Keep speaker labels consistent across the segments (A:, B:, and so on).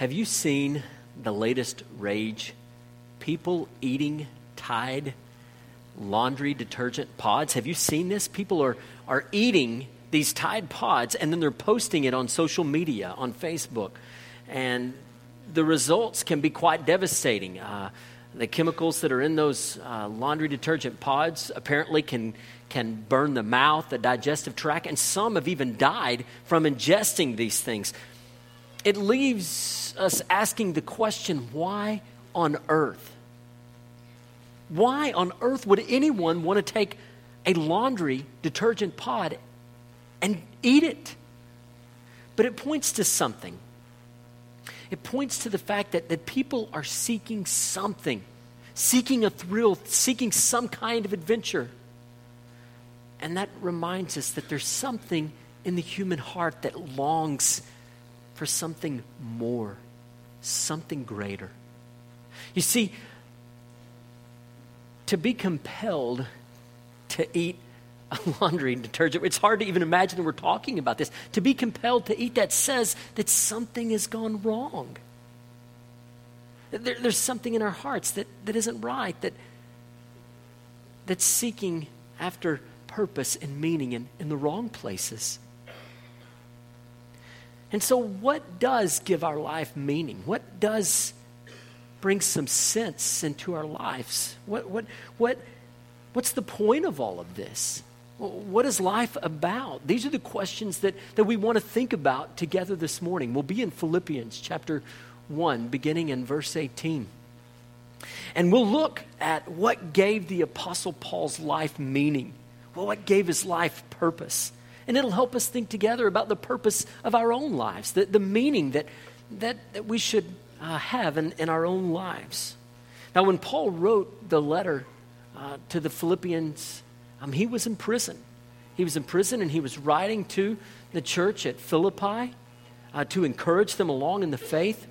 A: Have you seen the latest rage? People eating Tide laundry detergent pods. Have you seen this? People are, are eating these Tide pods and then they're posting it on social media, on Facebook. And the results can be quite devastating. Uh, the chemicals that are in those uh, laundry detergent pods apparently can, can burn the mouth, the digestive tract, and some have even died from ingesting these things. It leaves us asking the question why on earth? Why on earth would anyone want to take a laundry detergent pod and eat it? But it points to something. It points to the fact that, that people are seeking something, seeking a thrill, seeking some kind of adventure. And that reminds us that there's something in the human heart that longs for something more something greater. You see, to be compelled to eat a laundry detergent, it's hard to even imagine we're talking about this. To be compelled to eat that says that something has gone wrong. There, there's something in our hearts that, that isn't right, that, that's seeking after purpose and meaning in, in the wrong places. And so, what does give our life meaning? What does bring some sense into our lives? What, what, what, what's the point of all of this? What is life about? These are the questions that, that we want to think about together this morning. We'll be in Philippians chapter 1, beginning in verse 18. And we'll look at what gave the Apostle Paul's life meaning, well, what gave his life purpose. And it'll help us think together about the purpose of our own lives, the, the meaning that, that, that we should uh, have in, in our own lives. Now, when Paul wrote the letter uh, to the Philippians, um, he was in prison. He was in prison and he was writing to the church at Philippi uh, to encourage them along in the faith.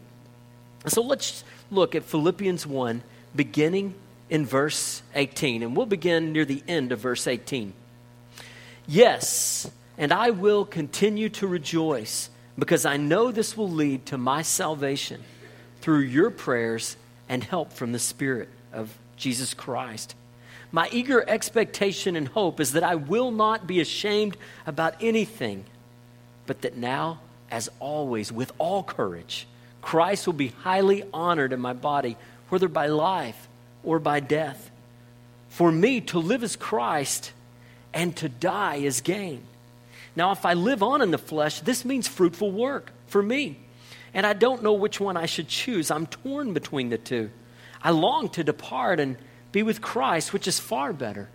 A: So let's look at Philippians 1, beginning in verse 18. And we'll begin near the end of verse 18. Yes, and I will continue to rejoice because I know this will lead to my salvation through your prayers and help from the Spirit of Jesus Christ. My eager expectation and hope is that I will not be ashamed about anything, but that now, as always, with all courage, Christ will be highly honored in my body, whether by life or by death. For me, to live is Christ, and to die is gain. Now, if I live on in the flesh, this means fruitful work for me. And I don't know which one I should choose. I'm torn between the two. I long to depart and be with Christ, which is far better.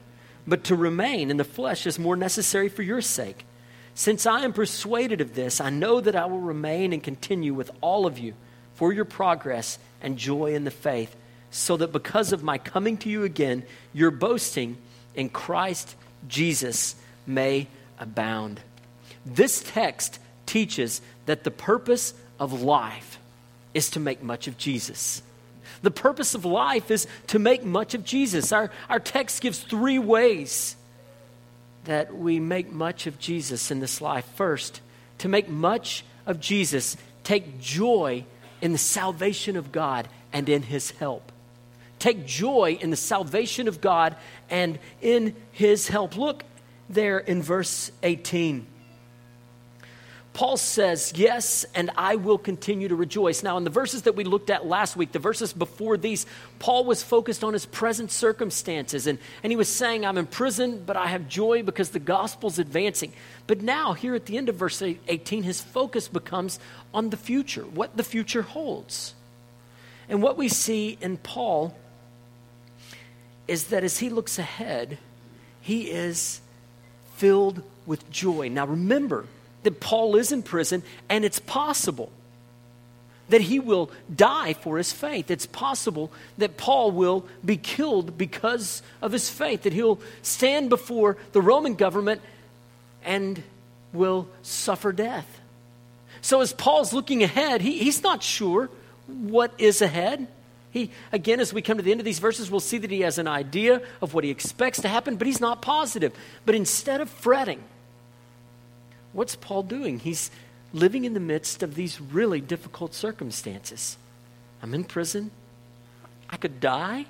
A: But to remain in the flesh is more necessary for your sake. Since I am persuaded of this, I know that I will remain and continue with all of you for your progress and joy in the faith, so that because of my coming to you again, your boasting in Christ Jesus may abound. This text teaches that the purpose of life is to make much of Jesus. The purpose of life is to make much of Jesus. Our, our text gives three ways that we make much of Jesus in this life. First, to make much of Jesus, take joy in the salvation of God and in his help. Take joy in the salvation of God and in his help. Look there in verse 18. Paul says, Yes, and I will continue to rejoice. Now, in the verses that we looked at last week, the verses before these, Paul was focused on his present circumstances. And, and he was saying, I'm in prison, but I have joy because the gospel's advancing. But now, here at the end of verse 18, his focus becomes on the future, what the future holds. And what we see in Paul is that as he looks ahead, he is filled with joy. Now, remember, that Paul is in prison, and it's possible that he will die for his faith. It's possible that Paul will be killed because of his faith, that he'll stand before the Roman government and will suffer death. So, as Paul's looking ahead, he, he's not sure what is ahead. He, again, as we come to the end of these verses, we'll see that he has an idea of what he expects to happen, but he's not positive. But instead of fretting, what's Paul doing? He's living in the midst of these really difficult circumstances. I'm in prison. I could die.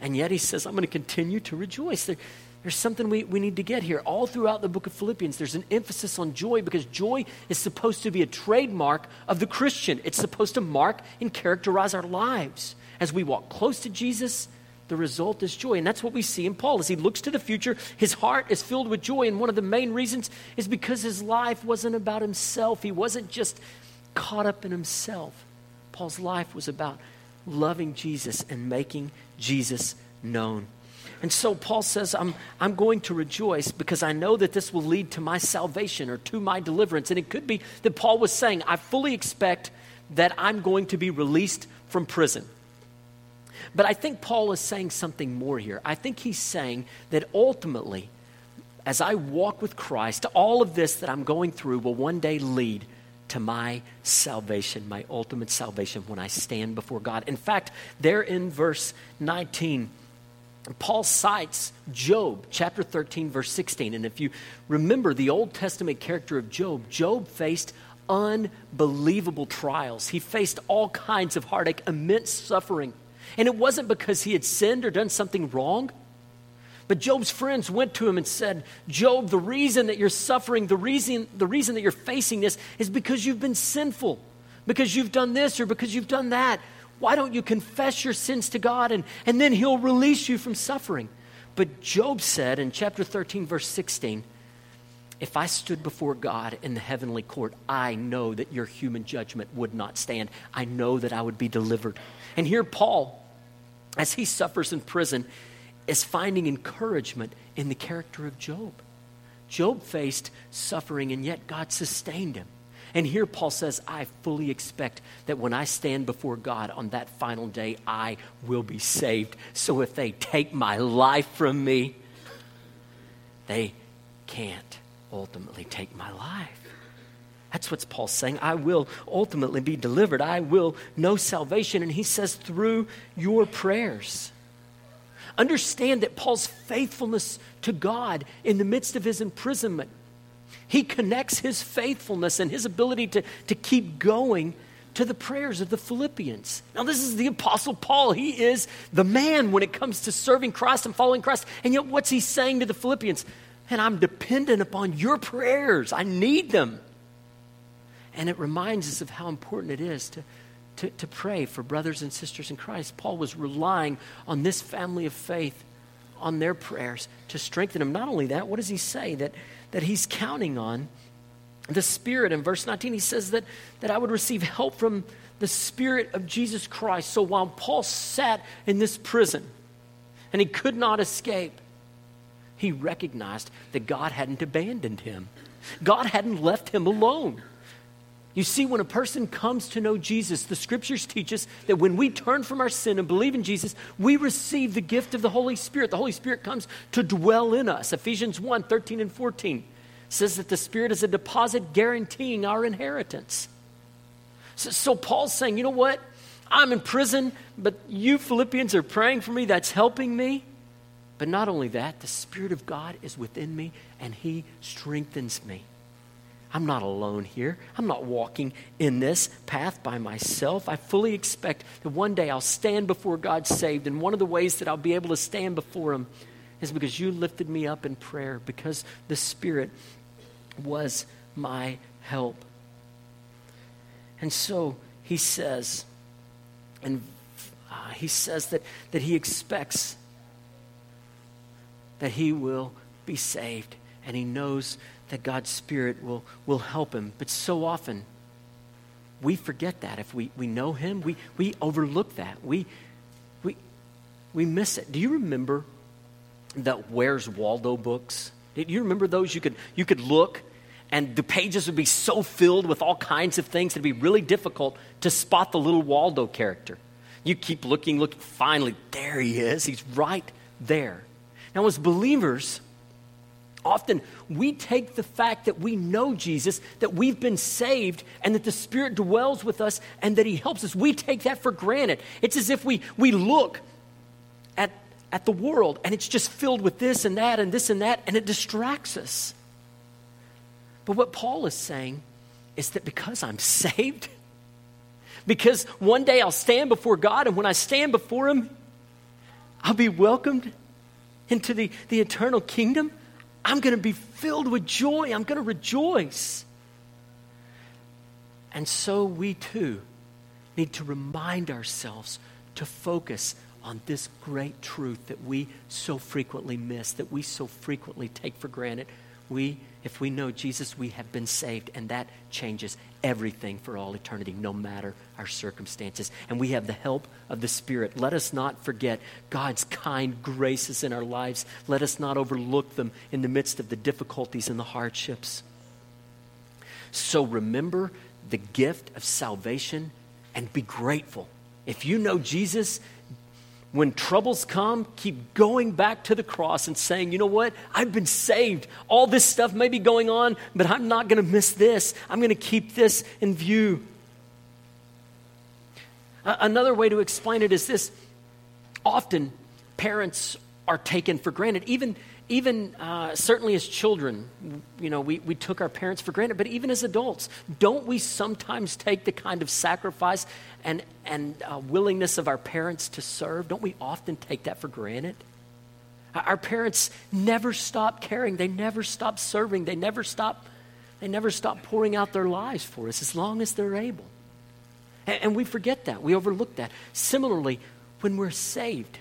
A: And yet he says, I'm going to continue to rejoice. There, there's something we, we need to get here. All throughout the book of Philippians, there's an emphasis on joy because joy is supposed to be a trademark of the Christian. It's supposed to mark and characterize our lives. As we walk close to Jesus, the result is joy. And that's what we see in Paul. As he looks to the future, his heart is filled with joy. And one of the main reasons is because his life wasn't about himself, he wasn't just caught up in himself. Paul's life was about loving Jesus and making Jesus known. And so Paul says, I'm, I'm going to rejoice because I know that this will lead to my salvation or to my deliverance. And it could be that Paul was saying, I fully expect that I'm going to be released from prison. But I think Paul is saying something more here. I think he's saying that ultimately, as I walk with Christ, all of this that I'm going through will one day lead to my salvation, my ultimate salvation when I stand before God. In fact, there in verse 19, Paul cites Job, chapter 13, verse 16. And if you remember the Old Testament character of Job, Job faced unbelievable trials. He faced all kinds of heartache, immense suffering. And it wasn't because he had sinned or done something wrong. But Job's friends went to him and said, Job, the reason that you're suffering, the reason, the reason that you're facing this is because you've been sinful, because you've done this or because you've done that. Why don't you confess your sins to God and, and then He'll release you from suffering? But Job said in chapter 13, verse 16, If I stood before God in the heavenly court, I know that your human judgment would not stand. I know that I would be delivered. And here, Paul, as he suffers in prison, is finding encouragement in the character of Job. Job faced suffering, and yet God sustained him. And here Paul says, I fully expect that when I stand before God on that final day, I will be saved. So if they take my life from me, they can't ultimately take my life. That's what Paul's saying. I will ultimately be delivered. I will know salvation. And he says, through your prayers. Understand that Paul's faithfulness to God in the midst of his imprisonment he connects his faithfulness and his ability to, to keep going to the prayers of the Philippians. Now, this is the Apostle Paul. He is the man when it comes to serving Christ and following Christ. And yet, what's he saying to the Philippians? And I'm dependent upon your prayers, I need them. And it reminds us of how important it is to, to, to pray for brothers and sisters in Christ. Paul was relying on this family of faith, on their prayers to strengthen him. Not only that, what does he say? That that he's counting on the Spirit. In verse 19, he says that, that I would receive help from the Spirit of Jesus Christ. So while Paul sat in this prison and he could not escape, he recognized that God hadn't abandoned him, God hadn't left him alone. You see, when a person comes to know Jesus, the scriptures teach us that when we turn from our sin and believe in Jesus, we receive the gift of the Holy Spirit. The Holy Spirit comes to dwell in us. Ephesians 1 13 and 14 says that the Spirit is a deposit guaranteeing our inheritance. So, so Paul's saying, you know what? I'm in prison, but you Philippians are praying for me. That's helping me. But not only that, the Spirit of God is within me and He strengthens me. I'm not alone here. I'm not walking in this path by myself. I fully expect that one day I'll stand before God saved. And one of the ways that I'll be able to stand before Him is because you lifted me up in prayer, because the Spirit was my help. And so he says, and uh, he says that, that he expects that he will be saved, and he knows that God's Spirit will, will help him. But so often, we forget that. If we, we know him, we, we overlook that. We, we, we miss it. Do you remember the Where's Waldo books? Do you remember those? You could, you could look, and the pages would be so filled with all kinds of things, it'd be really difficult to spot the little Waldo character. You keep looking, looking, finally, there he is. He's right there. Now, as believers, Often we take the fact that we know Jesus, that we've been saved, and that the Spirit dwells with us and that He helps us. We take that for granted. It's as if we, we look at, at the world and it's just filled with this and that and this and that, and it distracts us. But what Paul is saying is that because I'm saved, because one day I'll stand before God, and when I stand before Him, I'll be welcomed into the, the eternal kingdom. I'm going to be filled with joy. I'm going to rejoice. And so we too need to remind ourselves to focus on this great truth that we so frequently miss, that we so frequently take for granted. We, if we know Jesus, we have been saved, and that changes everything for all eternity, no matter our circumstances. And we have the help of the Spirit. Let us not forget God's kind graces in our lives. Let us not overlook them in the midst of the difficulties and the hardships. So remember the gift of salvation and be grateful. If you know Jesus, when troubles come, keep going back to the cross and saying, you know what? I've been saved. All this stuff may be going on, but I'm not going to miss this. I'm going to keep this in view. Another way to explain it is this often parents are taken for granted. Even, even uh, certainly as children, you know, we, we took our parents for granted, but even as adults, don't we sometimes take the kind of sacrifice and, and uh, willingness of our parents to serve? Don't we often take that for granted? Our parents never stop caring. They never stop serving. They never stop, they never stop pouring out their lives for us as long as they're able. And, and we forget that. We overlook that. Similarly, when we're saved,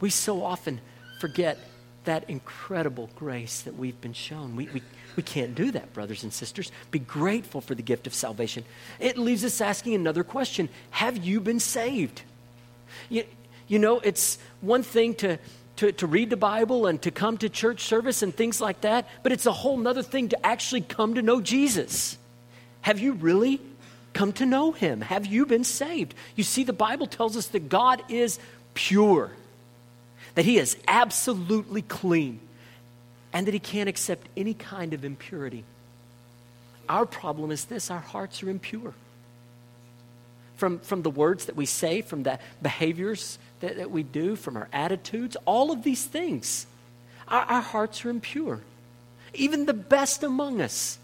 A: we so often forget that incredible grace that we've been shown. We, we, we can't do that, brothers and sisters. Be grateful for the gift of salvation. It leaves us asking another question Have you been saved? You, you know, it's one thing to, to, to read the Bible and to come to church service and things like that, but it's a whole other thing to actually come to know Jesus. Have you really come to know him? Have you been saved? You see, the Bible tells us that God is pure that he is absolutely clean and that he can't accept any kind of impurity. Our problem is this our hearts are impure. From, from the words that we say, from the behaviors that, that we do, from our attitudes, all of these things, our, our hearts are impure. Even the best among us,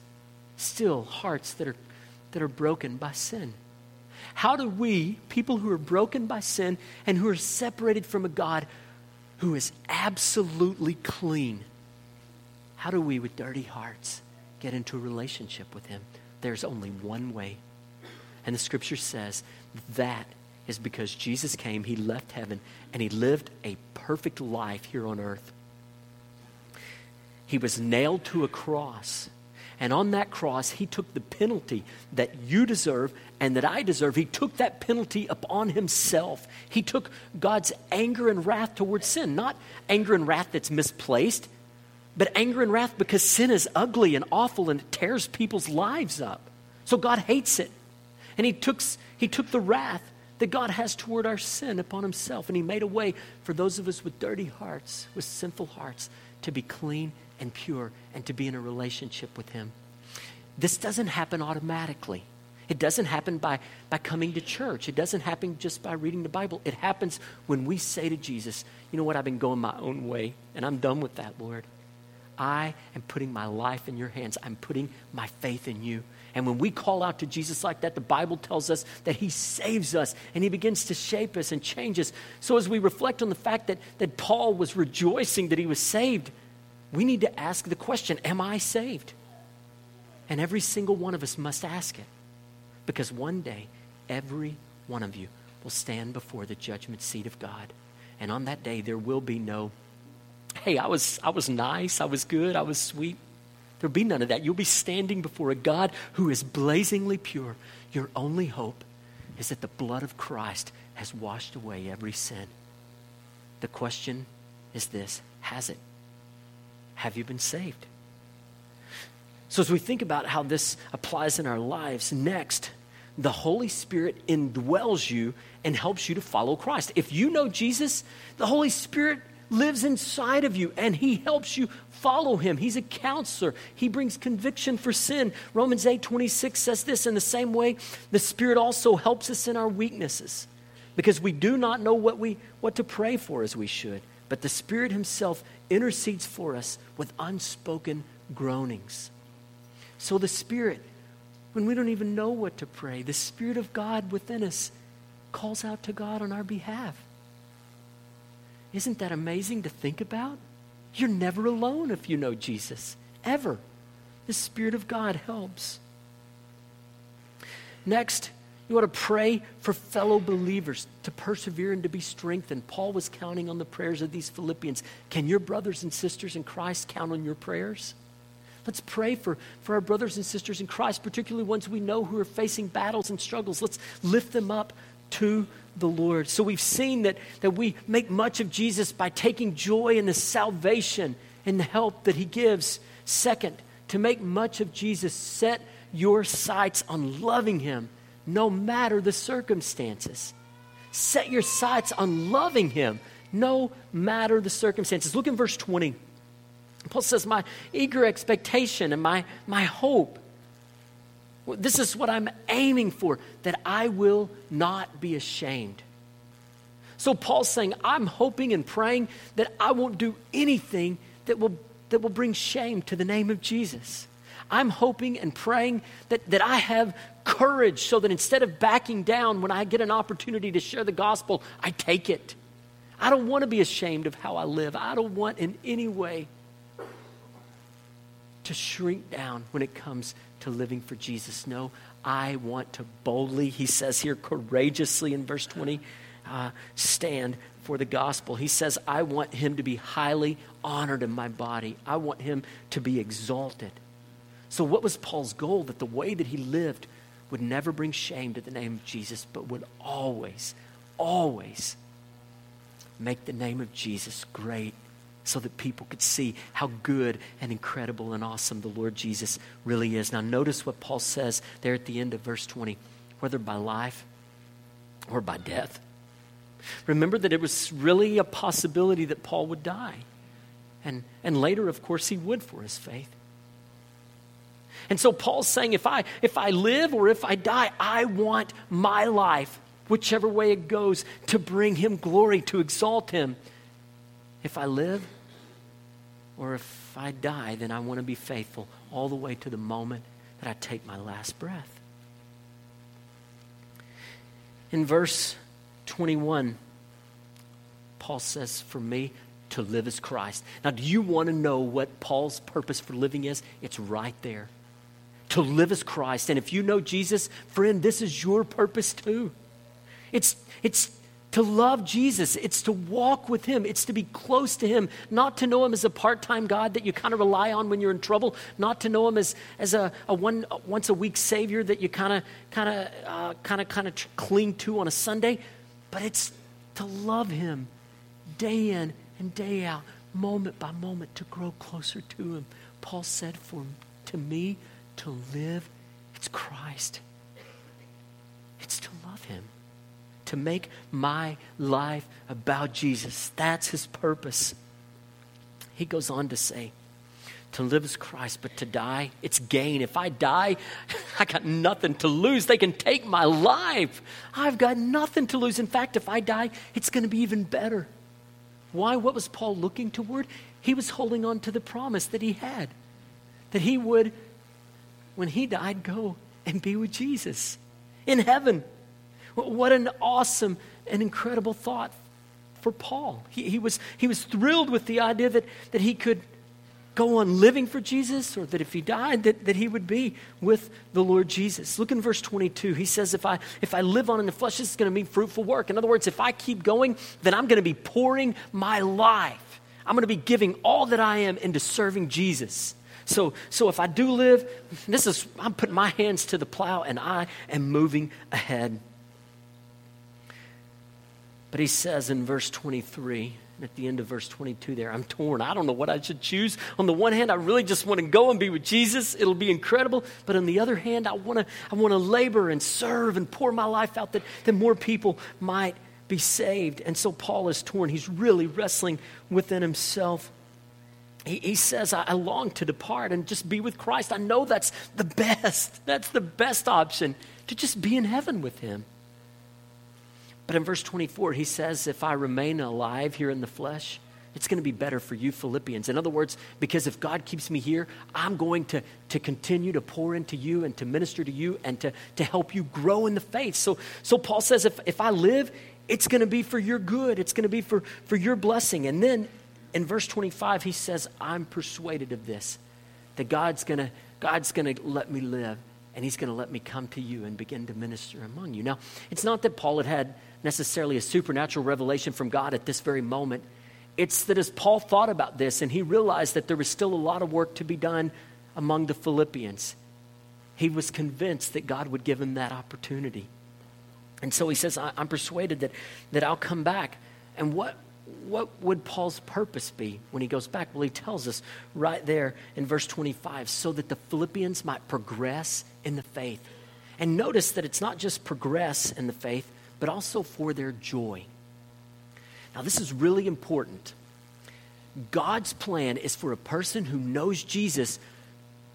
A: still hearts that are, that are broken by sin. How do we, people who are broken by sin and who are separated from a God who is absolutely clean. How do we, with dirty hearts, get into a relationship with Him? There's only one way. And the scripture says that is because Jesus came, He left heaven, and He lived a perfect life here on earth. He was nailed to a cross. And on that cross, he took the penalty that you deserve and that I deserve. He took that penalty upon himself. He took God's anger and wrath towards sin, not anger and wrath that's misplaced, but anger and wrath because sin is ugly and awful and it tears people's lives up. So God hates it. And he took, he took the wrath that God has toward our sin upon himself. And he made a way for those of us with dirty hearts, with sinful hearts, to be clean and pure and to be in a relationship with him. This doesn't happen automatically. It doesn't happen by, by coming to church. It doesn't happen just by reading the Bible. It happens when we say to Jesus, You know what? I've been going my own way, and I'm done with that, Lord. I am putting my life in your hands. I'm putting my faith in you. And when we call out to Jesus like that, the Bible tells us that He saves us and He begins to shape us and change us. So as we reflect on the fact that, that Paul was rejoicing that he was saved, we need to ask the question Am I saved? And every single one of us must ask it. Because one day, every one of you will stand before the judgment seat of God. And on that day, there will be no, hey, I was, I was nice, I was good, I was sweet. There'll be none of that. You'll be standing before a God who is blazingly pure. Your only hope is that the blood of Christ has washed away every sin. The question is this Has it? Have you been saved? So, as we think about how this applies in our lives, next, the Holy Spirit indwells you and helps you to follow Christ. If you know Jesus, the Holy Spirit lives inside of you and he helps you follow him. He's a counselor. He brings conviction for sin. Romans 8 26 says this in the same way, the Spirit also helps us in our weaknesses because we do not know what, we, what to pray for as we should. But the Spirit Himself intercedes for us with unspoken groanings. So the Spirit, when we don't even know what to pray, the Spirit of God within us calls out to God on our behalf. Isn't that amazing to think about? You're never alone if you know Jesus, ever. The Spirit of God helps. Next, you want to pray for fellow believers to persevere and to be strengthened. Paul was counting on the prayers of these Philippians. Can your brothers and sisters in Christ count on your prayers? Let's pray for, for our brothers and sisters in Christ, particularly ones we know who are facing battles and struggles. Let's lift them up to the Lord. So we've seen that, that we make much of Jesus by taking joy in the salvation and the help that he gives. Second, to make much of Jesus, set your sights on loving him no matter the circumstances. Set your sights on loving him no matter the circumstances. Look in verse 20. Paul says, My eager expectation and my, my hope. This is what I'm aiming for, that I will not be ashamed. So Paul's saying, I'm hoping and praying that I won't do anything that will, that will bring shame to the name of Jesus. I'm hoping and praying that, that I have courage so that instead of backing down when I get an opportunity to share the gospel, I take it. I don't want to be ashamed of how I live. I don't want in any way to shrink down when it comes to living for Jesus. No, I want to boldly, he says here, courageously in verse 20, uh, stand for the gospel. He says, I want him to be highly honored in my body, I want him to be exalted. So, what was Paul's goal? That the way that he lived would never bring shame to the name of Jesus, but would always, always make the name of Jesus great so that people could see how good and incredible and awesome the Lord Jesus really is. Now, notice what Paul says there at the end of verse 20 whether by life or by death. Remember that it was really a possibility that Paul would die. And, and later, of course, he would for his faith. And so Paul's saying if I if I live or if I die, I want my life, whichever way it goes, to bring him glory, to exalt him. If I live or if I die, then I want to be faithful all the way to the moment that I take my last breath. In verse 21, Paul says, For me, to live as Christ. Now, do you want to know what Paul's purpose for living is? It's right there to live as Christ. And if you know Jesus, friend, this is your purpose too. It's, it's to love Jesus, it's to walk with Him, it's to be close to Him, not to know Him as a part time God that you kind of rely on when you're in trouble, not to know Him as, as a, a one, a once a week Savior that you kind of kind of uh, kind of kind of cling to on a Sunday, but it's to love Him day in and day out, moment by moment, to grow closer to Him. Paul said, For to me, to live, it's Christ. It's to love Him, to make my life about Jesus. That's His purpose. He goes on to say, to live is Christ, but to die, it's gain. If I die, I got nothing to lose. They can take my life. I've got nothing to lose. In fact, if I die, it's going to be even better. Why? What was Paul looking toward? He was holding on to the promise that he had, that he would when he died, go and be with Jesus in heaven. What an awesome and incredible thought for Paul. He, he, was, he was thrilled with the idea that, that he could go on living for Jesus, or that if he died, that, that he would be with the Lord Jesus. Look in verse 22. He says, if I, if I live on in the flesh, this is going to be fruitful work. In other words, if I keep going, then I'm going to be pouring my life. I'm going to be giving all that I am into serving Jesus. So, so if I do live, this is, I'm putting my hands to the plow and I am moving ahead. But he says in verse 23, and at the end of verse 22 there, I'm torn. I don't know what I should choose. On the one hand, I really just want to go and be with Jesus. It'll be incredible. But on the other hand, I want to, I want to labor and serve and pour my life out that, that more people might be saved. And so Paul is torn. He's really wrestling within himself he, he says, I, I long to depart and just be with Christ. I know that's the best. That's the best option to just be in heaven with him. But in verse 24, he says, If I remain alive here in the flesh, it's going to be better for you, Philippians. In other words, because if God keeps me here, I'm going to, to continue to pour into you and to minister to you and to, to help you grow in the faith. So, so Paul says, if, if I live, it's going to be for your good, it's going to be for, for your blessing. And then in verse 25, he says, I'm persuaded of this, that God's going to God's going to let me live and he's going to let me come to you and begin to minister among you. Now, it's not that Paul had had necessarily a supernatural revelation from God at this very moment. It's that as Paul thought about this and he realized that there was still a lot of work to be done among the Philippians, he was convinced that God would give him that opportunity. And so he says, I'm persuaded that, that I'll come back. And what, what would Paul's purpose be when he goes back? Well, he tells us right there in verse 25 so that the Philippians might progress in the faith. And notice that it's not just progress in the faith, but also for their joy. Now, this is really important. God's plan is for a person who knows Jesus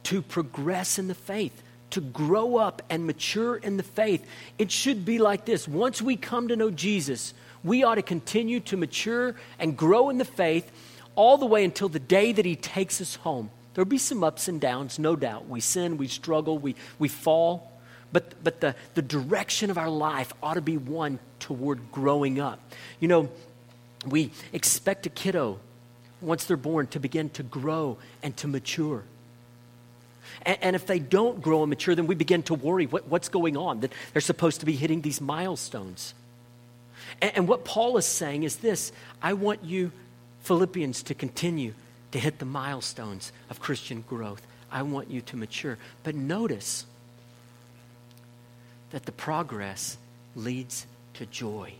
A: to progress in the faith, to grow up and mature in the faith. It should be like this once we come to know Jesus, we ought to continue to mature and grow in the faith all the way until the day that He takes us home. There'll be some ups and downs, no doubt. We sin, we struggle, we, we fall. But, but the, the direction of our life ought to be one toward growing up. You know, we expect a kiddo, once they're born, to begin to grow and to mature. And, and if they don't grow and mature, then we begin to worry what, what's going on, that they're supposed to be hitting these milestones. And, and what Paul is saying is this I want you, Philippians, to continue to hit the milestones of Christian growth. I want you to mature. But notice that the progress leads to joy.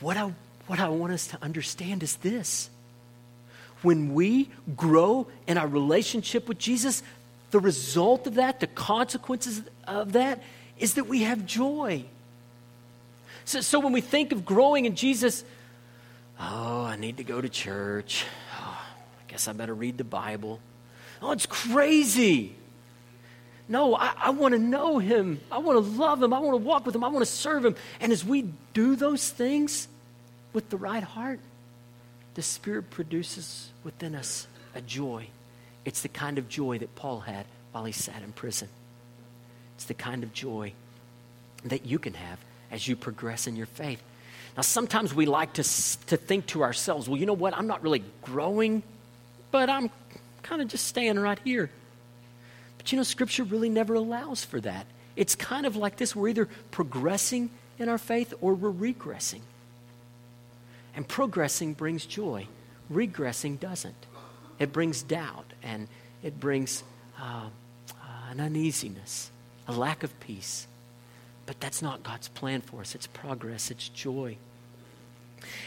A: What I what I want us to understand is this when we grow in our relationship with Jesus, the result of that, the consequences of that, is that we have joy. So, so when we think of growing in Jesus, oh, I need to go to church. Oh, I guess I better read the Bible. Oh, it's crazy. No, I, I want to know him. I want to love him. I want to walk with him. I want to serve him. And as we do those things, with the right heart, the Spirit produces within us a joy. It's the kind of joy that Paul had while he sat in prison. It's the kind of joy that you can have as you progress in your faith. Now, sometimes we like to, to think to ourselves, well, you know what? I'm not really growing, but I'm kind of just staying right here. But you know, Scripture really never allows for that. It's kind of like this we're either progressing in our faith or we're regressing. And progressing brings joy, regressing doesn't. It brings doubt and it brings uh, uh, an uneasiness, a lack of peace. But that's not God's plan for us. It's progress, it's joy.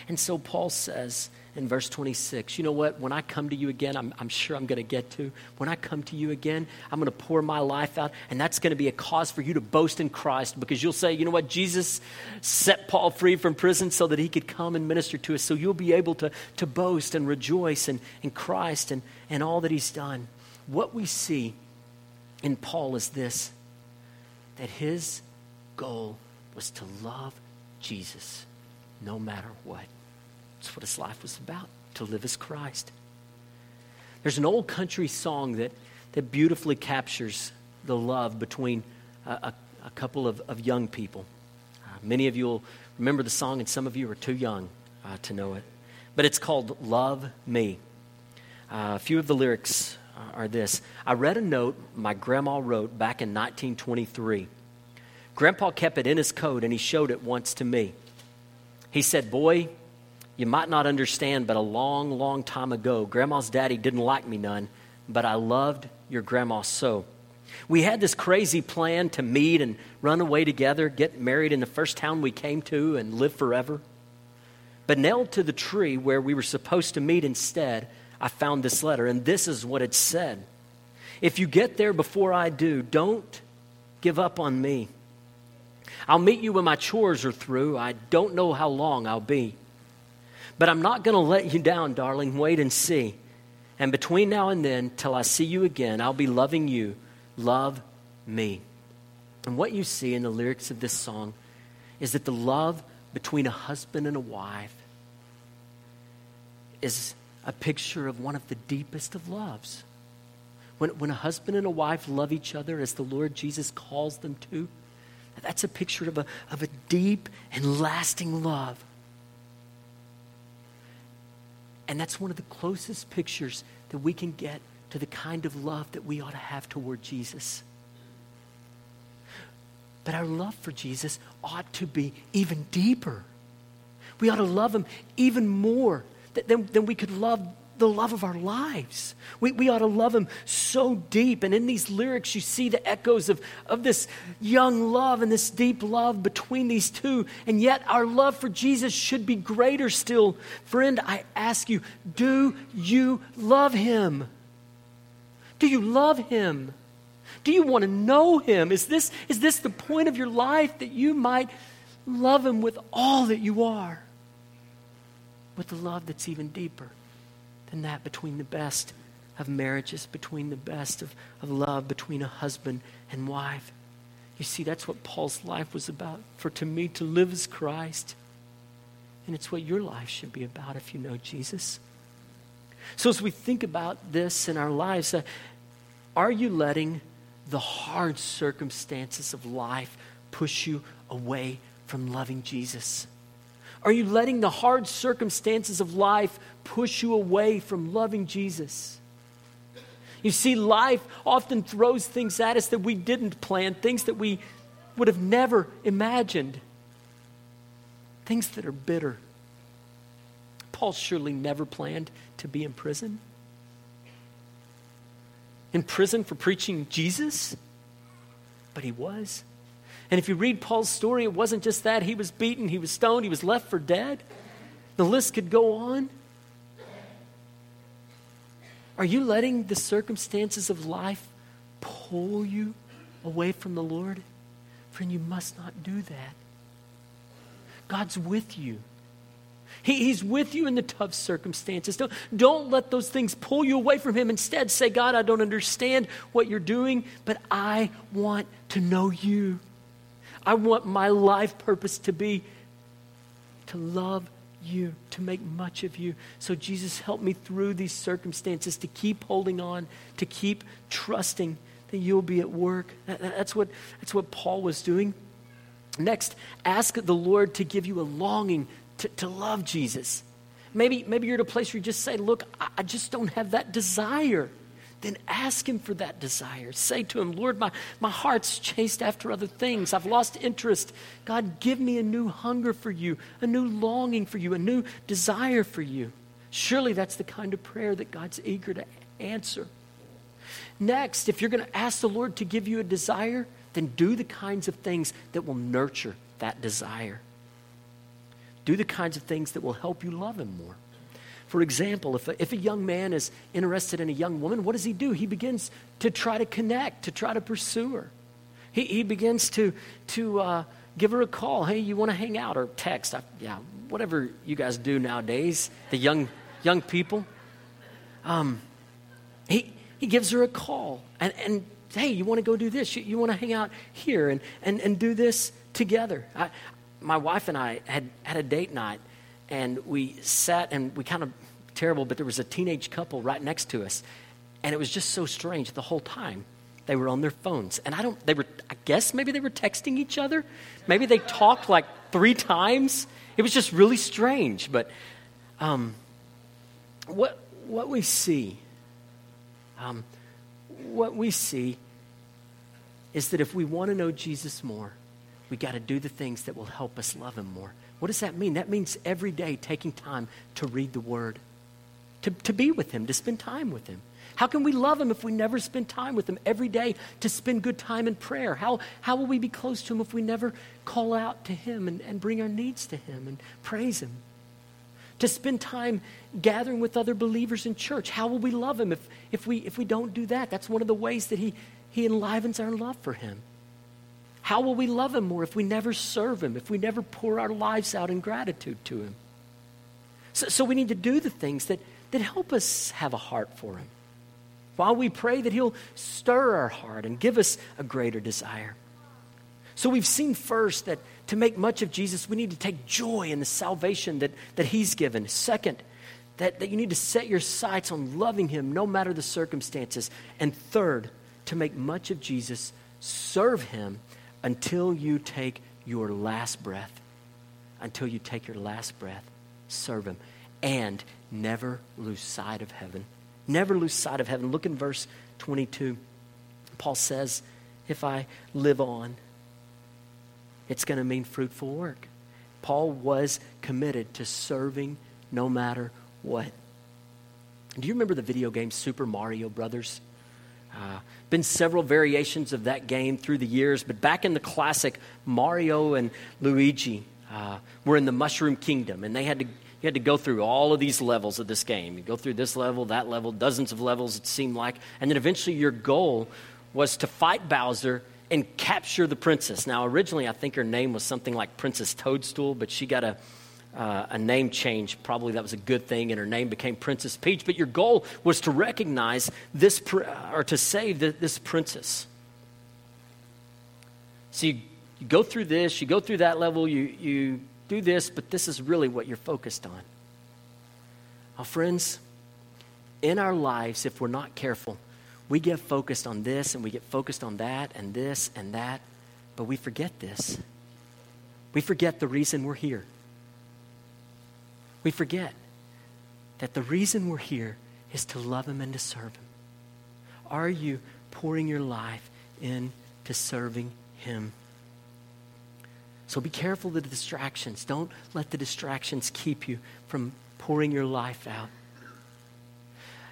A: And so Paul says in verse 26, you know what? When I come to you again, I'm, I'm sure I'm going to get to. When I come to you again, I'm going to pour my life out, and that's going to be a cause for you to boast in Christ because you'll say, you know what? Jesus set Paul free from prison so that he could come and minister to us. So you'll be able to, to boast and rejoice in, in Christ and, and all that he's done. What we see in Paul is this that his goal was to love Jesus no matter what. That's what his life was about, to live as Christ. There's an old country song that, that beautifully captures the love between a, a, a couple of, of young people. Uh, many of you will remember the song, and some of you are too young uh, to know it. But it's called Love Me. Uh, a few of the lyrics are this I read a note my grandma wrote back in 1923. Grandpa kept it in his coat, and he showed it once to me. He said, Boy, you might not understand, but a long, long time ago, Grandma's daddy didn't like me none, but I loved your grandma so. We had this crazy plan to meet and run away together, get married in the first town we came to, and live forever. But nailed to the tree where we were supposed to meet instead, I found this letter, and this is what it said If you get there before I do, don't give up on me. I'll meet you when my chores are through. I don't know how long I'll be. But I'm not going to let you down, darling. Wait and see. And between now and then, till I see you again, I'll be loving you. Love me. And what you see in the lyrics of this song is that the love between a husband and a wife is a picture of one of the deepest of loves. When, when a husband and a wife love each other as the Lord Jesus calls them to, that's a picture of a, of a deep and lasting love. And that's one of the closest pictures that we can get to the kind of love that we ought to have toward Jesus. But our love for Jesus ought to be even deeper. We ought to love him even more than, than we could love the love of our lives. We, we ought to love him so deep. And in these lyrics, you see the echoes of, of this young love and this deep love between these two. And yet, our love for Jesus should be greater still. Friend, I ask you, do you love him? Do you love him? Do you want to know him? Is this, is this the point of your life that you might love him with all that you are? With a love that's even deeper than that between the best of marriages, between the best of, of love, between a husband and wife. You see, that's what Paul's life was about. For to me, to live is Christ. And it's what your life should be about if you know Jesus. So, as we think about this in our lives, uh, are you letting the hard circumstances of life push you away from loving Jesus? Are you letting the hard circumstances of life push you away from loving Jesus? You see, life often throws things at us that we didn't plan, things that we would have never imagined, things that are bitter. Paul surely never planned to be in prison. In prison for preaching Jesus? But he was. And if you read Paul's story, it wasn't just that. He was beaten, he was stoned, he was left for dead. The list could go on. Are you letting the circumstances of life pull you away from the Lord? Friend, you must not do that. God's with you. He, he's with you in the tough circumstances. Don't, don't let those things pull you away from Him. Instead, say, God, I don't understand what you're doing, but I want to know you. I want my life purpose to be to love you, to make much of you. So, Jesus, help me through these circumstances to keep holding on, to keep trusting that you'll be at work. That's what, that's what Paul was doing. Next, ask the Lord to give you a longing to, to love Jesus. Maybe, maybe you're at a place where you just say, Look, I, I just don't have that desire then ask Him for that desire. Say to Him, Lord, my, my heart's chased after other things. I've lost interest. God, give me a new hunger for you, a new longing for you, a new desire for you. Surely that's the kind of prayer that God's eager to answer. Next, if you're going to ask the Lord to give you a desire, then do the kinds of things that will nurture that desire. Do the kinds of things that will help you love Him more. For example, if a, if a young man is interested in a young woman, what does he do? He begins to try to connect, to try to pursue her. He, he begins to, to uh, give her a call. Hey, you want to hang out? Or text. I, yeah, whatever you guys do nowadays, the young, young people. Um, he, he gives her a call. And, and hey, you want to go do this? You, you want to hang out here and, and, and do this together? I, my wife and I had, had a date night and we sat and we kind of terrible, but there was a teenage couple right next to us, and it was just so strange the whole time. They were on their phones, and I don't. They were. I guess maybe they were texting each other. Maybe they talked like three times. It was just really strange. But um, what what we see, um, what we see, is that if we want to know Jesus more, we got to do the things that will help us love Him more. What does that mean? That means every day taking time to read the Word, to, to be with Him, to spend time with Him. How can we love Him if we never spend time with Him every day to spend good time in prayer? How, how will we be close to Him if we never call out to Him and, and bring our needs to Him and praise Him? To spend time gathering with other believers in church. How will we love Him if, if, we, if we don't do that? That's one of the ways that He, he enlivens our love for Him. How will we love Him more if we never serve Him, if we never pour our lives out in gratitude to Him? So, so we need to do the things that, that help us have a heart for Him. While we pray that He'll stir our heart and give us a greater desire. So we've seen first that to make much of Jesus, we need to take joy in the salvation that, that He's given. Second, that, that you need to set your sights on loving him no matter the circumstances. And third, to make much of Jesus, serve him until you take your last breath. Until you take your last breath, serve him. And never lose sight of heaven. Never lose sight of heaven. Look in verse 22. Paul says, If I live on, it's going to mean fruitful work. Paul was committed to serving no matter what. Do you remember the video game Super Mario Brothers? Uh, been several variations of that game through the years, but back in the classic, Mario and Luigi uh, were in the Mushroom Kingdom, and they had to you had to go through all of these levels of this game. You go through this level, that level, dozens of levels, it seemed like. And then eventually your goal was to fight Bowser and capture the princess. Now, originally, I think her name was something like Princess Toadstool, but she got a, uh, a name change. Probably that was a good thing, and her name became Princess Peach. But your goal was to recognize this, or to save the, this princess. So you, you go through this, you go through that level, you, you do this, but this is really what you're focused on. Now, friends, in our lives, if we're not careful, we get focused on this and we get focused on that and this and that, but we forget this. We forget the reason we're here. We forget that the reason we're here is to love Him and to serve Him. Are you pouring your life into serving Him? So be careful of the distractions. Don't let the distractions keep you from pouring your life out.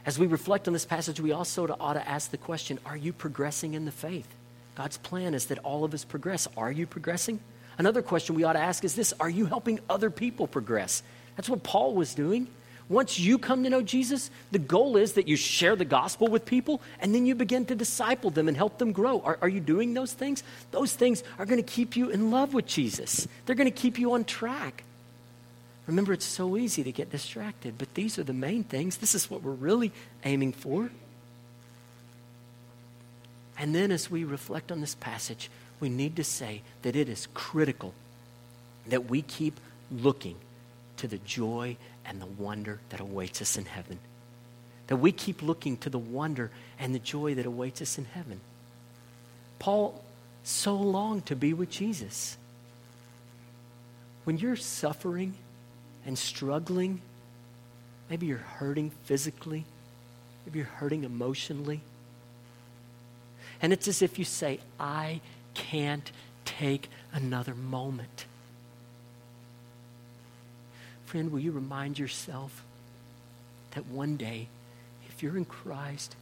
A: As we reflect on this passage, we also ought to ask the question Are you progressing in the faith? God's plan is that all of us progress. Are you progressing? Another question we ought to ask is this Are you helping other people progress? That's what Paul was doing. Once you come to know Jesus, the goal is that you share the gospel with people and then you begin to disciple them and help them grow. Are, are you doing those things? Those things are going to keep you in love with Jesus, they're going to keep you on track. Remember, it's so easy to get distracted, but these are the main things. This is what we're really aiming for. And then, as we reflect on this passage, we need to say that it is critical that we keep looking to the joy and the wonder that awaits us in heaven. That we keep looking to the wonder and the joy that awaits us in heaven. Paul so longed to be with Jesus. When you're suffering and struggling, maybe you're hurting physically, maybe you're hurting emotionally, and it's as if you say, I can't take another moment. Friend, will you remind yourself that one day, if you're in Christ,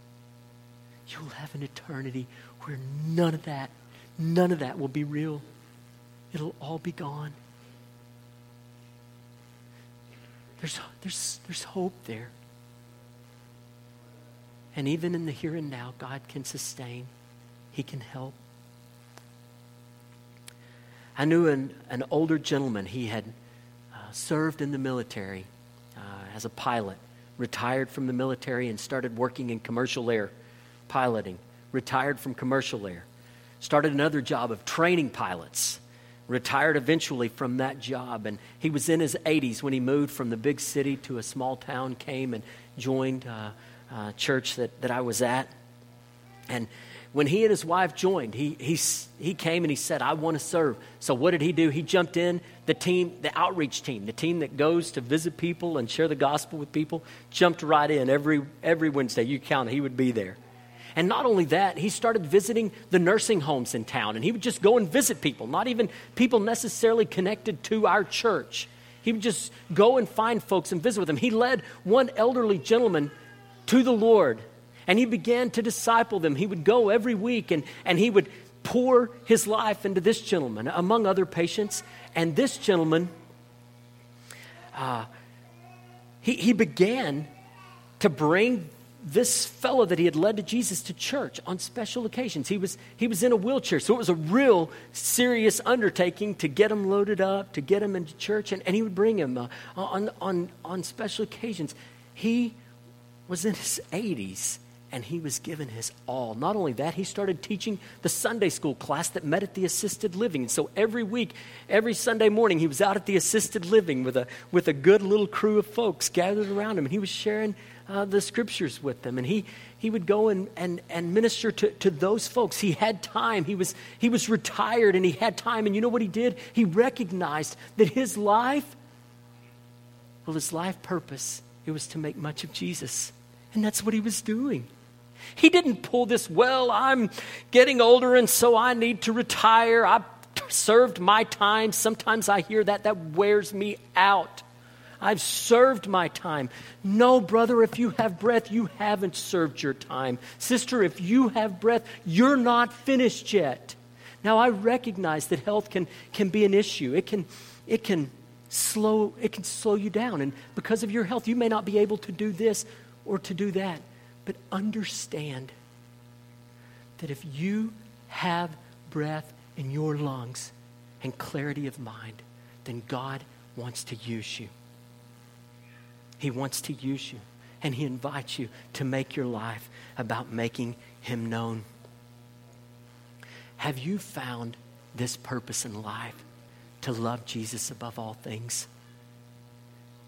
A: you'll have an eternity where none of that, none of that will be real. It'll all be gone. There's, there's, there's hope there. And even in the here and now, God can sustain, He can help. I knew an, an older gentleman. He had served in the military uh, as a pilot, retired from the military and started working in commercial air piloting, retired from commercial air, started another job of training pilots, retired eventually from that job. And he was in his 80s when he moved from the big city to a small town, came and joined uh, a church that, that I was at. And when he and his wife joined, he, he, he came and he said, I want to serve. So what did he do? He jumped in, the team, the outreach team, the team that goes to visit people and share the gospel with people, jumped right in every, every Wednesday. You count, he would be there. And not only that, he started visiting the nursing homes in town, and he would just go and visit people, not even people necessarily connected to our church. He would just go and find folks and visit with them. He led one elderly gentleman to the Lord and he began to disciple them. He would go every week and, and he would pour his life into this gentleman, among other patients. And this gentleman, uh, he, he began to bring this fellow that he had led to Jesus to church on special occasions. He was, he was in a wheelchair, so it was a real serious undertaking to get him loaded up, to get him into church, and, and he would bring him uh, on, on, on special occasions. He was in his 80s and he was given his all. Not only that, he started teaching the Sunday school class that met at the assisted living. So every week, every Sunday morning, he was out at the assisted living with a, with a good little crew of folks gathered around him, and he was sharing uh, the scriptures with them. And he, he would go and, and, and minister to, to those folks. He had time. He was, he was retired, and he had time. And you know what he did? He recognized that his life, well, his life purpose, it was to make much of Jesus. And that's what he was doing. He didn't pull this, well, I'm getting older and so I need to retire. I've served my time. Sometimes I hear that. That wears me out. I've served my time. No, brother, if you have breath, you haven't served your time. Sister, if you have breath, you're not finished yet. Now, I recognize that health can, can be an issue. It can, it, can slow, it can slow you down. And because of your health, you may not be able to do this or to do that. But understand that if you have breath in your lungs and clarity of mind, then God wants to use you. He wants to use you, and He invites you to make your life about making Him known. Have you found this purpose in life to love Jesus above all things?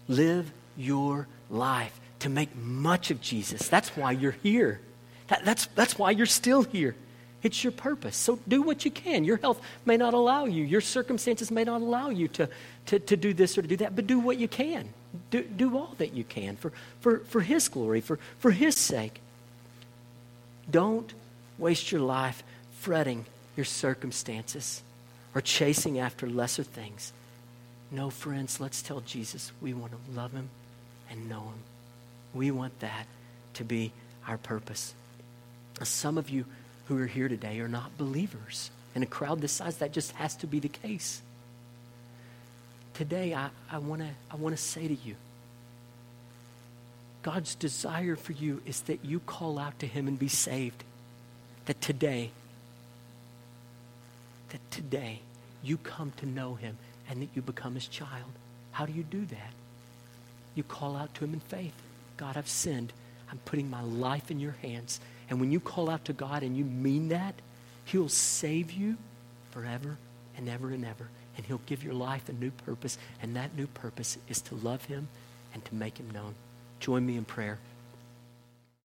A: Live your life to make much of Jesus. That's why you're here. That, that's, that's why you're still here. It's your purpose. So do what you can. Your health may not allow you, your circumstances may not allow you to, to, to do this or to do that, but do what you can. Do, do all that you can for, for, for His glory, for, for His sake. Don't waste your life fretting your circumstances or chasing after lesser things. No, friends, let's tell Jesus we want to love Him and know Him. We want that to be our purpose. Some of you who are here today are not believers. In a crowd this size, that just has to be the case. Today, I, I want to I wanna say to you God's desire for you is that you call out to Him and be saved. That today, that today you come to know Him and that you become His child. How do you do that? You call out to Him in faith. God, I've sinned. I'm putting my life in your hands. And when you call out to God and you mean that, He'll save you forever and ever and ever. And He'll give your life a new purpose. And that new purpose is to love Him and to make Him known. Join me in prayer.